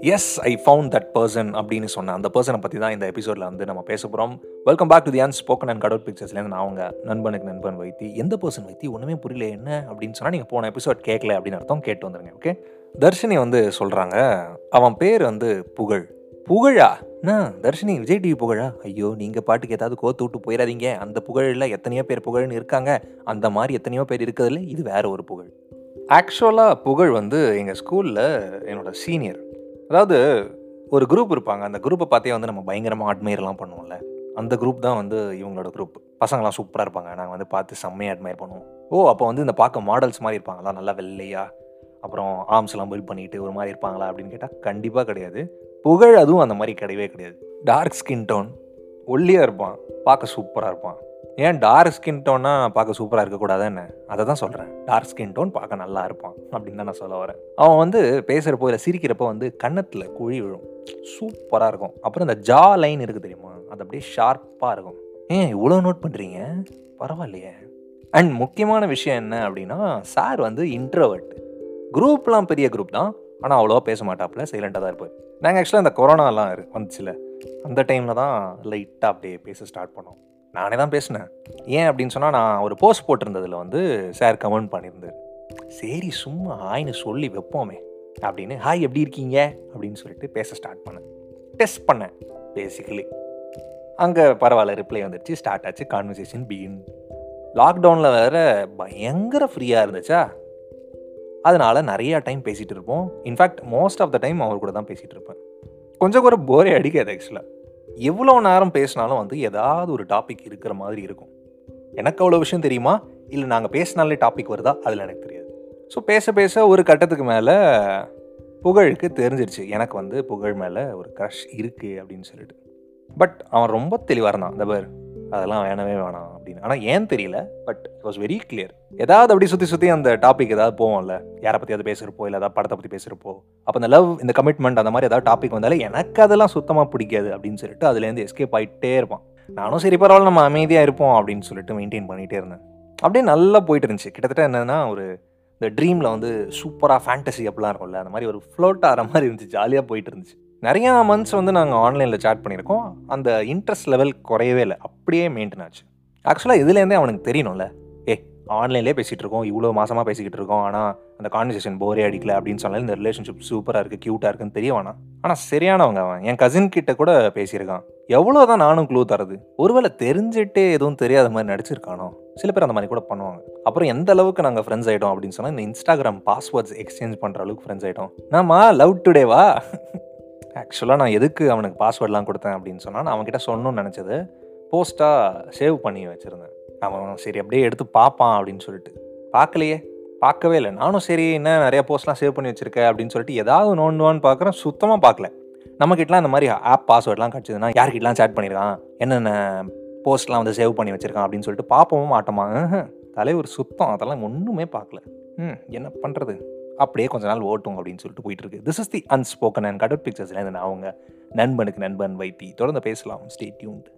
Yes I found that person அப்படின்னு சொன்னேன் அந்த பர்சனை பற்றி தான் இந்த எபிசோடில் வந்து நம்ம பேச போகிறோம் welcome back to the unspoken and cutout பிக்சர்ஸ்லேருந்து நான் அவங்க நண்பனுக்கு நண்பன் வைத்தி. எந்த பர்சன் வைத்தி? ஒன்றுமே புரியல என்ன அப்படின்னு சொன்னால் நீங்கள் போன எபிசோட் கேட்கல அப்படின்னு அர்த்தம் கேட்டு வந்துருங்க ஓகே தர்ஷினி வந்து சொல்கிறாங்க அவன் பேர் வந்து புகழ். புகழா? என்ன? தர்ஷினி விஜய் டிவி புகழா? ஐயோ நீங்கள் பாட்டுக்கு ஏதாவது கோத்து விட்டு போயிடாதீங்க அந்த புகழில் எத்தனையோ பேர் புகழ்னு இருக்காங்க. அந்த மாதிரி எத்தனையோ பேர் இருக்கிறதுல இது வேற ஒரு புகழ். ஆக்சுவலாக புகழ் வந்து எங்கள் ஸ்கூலில் என்னோட சீனியர் அதாவது ஒரு குரூப் இருப்பாங்க. அந்த குரூப்பை பார்த்தே வந்து நம்ம பயங்கரமாக அட்மையர்லாம் பண்ணுவோம்ல. அந்த குரூப் தான் வந்து இவங்களோட குரூப் பசங்களாம் சூப்பராக இருப்பாங்க. நாங்கள் வந்து பார்த்து செம்மையாக அட்மையர் பண்ணுவோம். ஓ அப்போ வந்து இந்த பார்க்க மாடல்ஸ் மாதிரி இருப்பாங்களா? நல்லா வெள்ளையா? அப்புறம் ஆர்ம்ஸ்லாம் பில் பண்ணிட்டு ஒரு மாதிரி இருப்பாங்களா? அப்படின்னு கேட்டால் கண்டிப்பாக கிடையாது. புகழ் அதுவும் அந்த மாதிரி கிடையவே கிடையாது. டார்க் ஸ்கின் டோன் ஒல்லியாக இருப்பான். பார்க்க சூப்பராக இருப்பான். ஏன் டார்க் ஸ்கின் டோன்னா பார்க்க சூப்பராக இருக்கக்கூடாதுன்னு? அதை தான் சொல்கிறேன் டார்க் ஸ்கின் டோன் பார்க்க நல்லா இருப்பான் அப்படின்னு தான் நான் சொல்ல வரேன். அவன் வந்து பேசுகிறப்போ இல்லை சிரிக்கிறப்போ வந்து கன்னத்தில் குழி விழும். சூப்பராக இருக்கும். அப்புறம் இந்த ஜா லைன் இருக்குது தெரியுமா? அது அப்படியே ஷார்ப்பாக இருக்கும். ஏன் இவ்வளோ நோட் பண்ணுறீங்க பரவாயில்லையே. அண்ட் முக்கியமான விஷயம் என்ன அப்படின்னா சார் வந்து இன்ட்ரவர்ட் குரூப்லாம் பெரிய குரூப் தான். ஆனால் அவ்வளோவா பேச மாட்டாப்புல சைலண்ட்டாக தான் இருப்பார். நாங்கள் ஆக்சுவலாக இந்த கொரோனாலாம் இரு- வந்துச்சுல அந்த டைமில் தான் லைட்டாக அப்படியே பேச ஸ்டார்ட் பண்ணோம். நானே தான் பேசினேன். ஏன் அப்படின்னு சொன்னால் நான் ஒரு போஸ்ட் போட்டிருந்ததில் வந்து சார் கமெண்ட் பண்ணியிருந்தார். சரி சும்மா ஹாய்னு சொல்லி வைப்போமே அப்படின்னு ஹாய் எப்படி இருக்கீங்க? அப்படின்னு சொல்லிட்டு பேச ஸ்டார்ட் பண்ணேன். டெஸ்ட் பண்ணேன் பேசிக்கலி அங்கே பரவாயில்ல ரிப்ளை வந்துடுச்சு ஸ்டார்ட் ஆச்சு கான்வர்சேஷன் பிகின் லாக்டவுனில் வேற பயங்கர ஃப்ரீயாக இருந்துச்சா? அதனால் நிறையா டைம் பேசிகிட்டு இருப்போம். In fact most of the time அவர் கூட தான் பேசிகிட்டு இருப்பேன். கொஞ்சம் கூட போரே அடிக்காது ஆக்சுவலாக எவ்வளோ நேரம் பேசினாலும் வந்து ஏதாவது ஒரு டாபிக் இருக்கிற மாதிரி இருக்கும். எனக்கு அவ்வளோ விஷயம் தெரியுமா? இல்லை நாங்கள் பேசினாலே டாபிக் வருதா? அதில் எனக்கு தெரியாது. ஸோ பேச பேச ஒரு கட்டத்துக்கு மேலே புகழுக்கு தெரிஞ்சிருச்சு. எனக்கு வந்து புகழ் மேலே ஒரு க்ரஷ் இருக்குது அப்படின்னு சொல்லிட்டு. பட் அவன் ரொம்ப தெளிவாக இருந்தான். இந்த பேர். அதெல்லாம் வேணவே வேணாம் அப்படின்னு. ஆனால் ஏன் தெரியல but it was very clear ஏதாவது அப்படி சுற்றி சுற்றி அந்த டாபிக் ஏதாவது போவோம்ல. யாரை பற்றி அதை பேசுகிறப்போ இல்லை ஏதாவது படத்தை பற்றி பேசுகிறப்போ அப்போ அந்த லவ் இந்த கமிட்மெண்ட் அந்த மாதிரி ஏதாவது டாபிக் வந்தாலே எனக்கு அதெல்லாம் சுத்தமாக பிடிக்காது அப்படின்னு சொல்லிட்டு அதுலேருந்து எஸ்கேப் ஆகிட்டே இருப்பான். நானும் சரி பரவாயில்ல நம்ம அமைதியாக இருப்போம் அப்படின்னு சொல்லிட்டு மெயின்டைன் பண்ணிகிட்டே இருந்தேன். அப்படியே நல்லா போயிட்டு இருந்துச்சு. கிட்டத்தட்ட என்னென்னா ஒரு இந்த ட்ரீமில் வந்து சூப்பராக ஃபேண்டசி அப்படிலாம் இருக்கும்ல அந்த மாதிரி ஒரு ஃப்ளோட் ஆகிற மாதிரி இருந்துச்சு. ஜாலியாக போயிட்டு இருந்துச்சு. நிறையா மந்த்ஸ் வந்து நாங்கள் ஆன்லைனில் சேட் பண்ணியிருக்கோம். அந்த இன்ட்ரெஸ்ட் லெவல் குறையவே இல்லை. அப்படியே மெயின்டைன் ஆச்சு. ஆக்சுவலாக இதுலேருந்தே அவனுக்கு தெரியணும்ல. ஏ ஆன்லைன்லேயே பேசிகிட்டு இருக்கோம். இவ்வளோ மாசமாக பேசிக்கிட்டு இருக்கோம். ஆனால் அந்த கான்வர்சேஷன் போரே அடிக்கல. அப்படின்னு சொன்னாலும் இந்த ரிலேஷன்ஷிப் சூப்பராக இருக்குது க்யூட்டாக இருக்குன்னு தெரிய வேணாம். ஆனால் சரியானவங்க அவன். என் கசின் கிட்ட கூட பேசியிருக்கான். எவ்வளோ தான் நானும் க்ளூ தரது. ஒருவேளை தெரிஞ்சுட்டே எதுவும் தெரியாத மாதிரி நடிச்சிருக்கானோ சில பேர் அந்த மாதிரி கூட பண்ணுவாங்க. அப்புறம் எந்த அளவுக்கு நாங்கள் ஃப்ரெண்ட்ஸ் ஆகிட்டோம் அப்படின்னு சொன்னால் இந்த இன்ஸ்டாகிராம் பாஸ்வேர்ட்ஸ் எக்ஸ்சேஞ்ச் பண்ணுற அளவுக்கு ஃப்ரெண்ட்ஸ் ஆகிட்டோம் நாமா லவ் டுடேவா ஆக்சுவலாக நான் எதுக்கு அவனுக்கு பாஸ்வேர்ட்லாம் கொடுத்தேன் அப்படின்னு சொன்னால் நான் அவன்கிட்ட சொல்லணும்னு நினச்சது. போஸ்ட்டாக சேவ் பண்ணி வச்சுருந்தேன். அவன் சரி அப்படியே எடுத்து பார்ப்பான் அப்படின்னு சொல்லிட்டு. பார்க்கலையே. பார்க்கவே இல்லை. நானும் சரி என்ன நிறைய போஸ்ட்லாம் சேவ் பண்ணி வச்சுருக்கேன் அப்படின்னு சொல்லிட்டு ஏதாவது நோண்டுவான்னு பார்க்குறேன். சுத்தமாக பார்க்கல. நம்மக்கிட்டலாம் இந்த மாதிரி ஆப் பாஸ்வேர்ட்லாம் கிடச்சிதுன்னா யார்கிட்டலாம் சேட் பண்ணியிருக்கான்? என்னென்ன போஸ்ட்லாம் வந்து சேவ் பண்ணி வச்சுருக்கான் அப்படின்னு சொல்லிட்டு பார்ப்போம் மாட்டோமா? தலைவர் சுத்தம். அதெல்லாம் ஒன்றுமே பார்க்கல. ம் என்ன பண்ணுறது அப்படியே கொஞ்ச நாள் ஓட்டும் அப்படின்னு சொல்லிட்டு போயிட்டு இருக்கு this is the unspoken and cutout பிக்சர்ஸ்ல நான் அவங்க நண்பனுக்கு நண்பன் வைத்தி. தொடர்ந்து பேசலாம். Stay tuned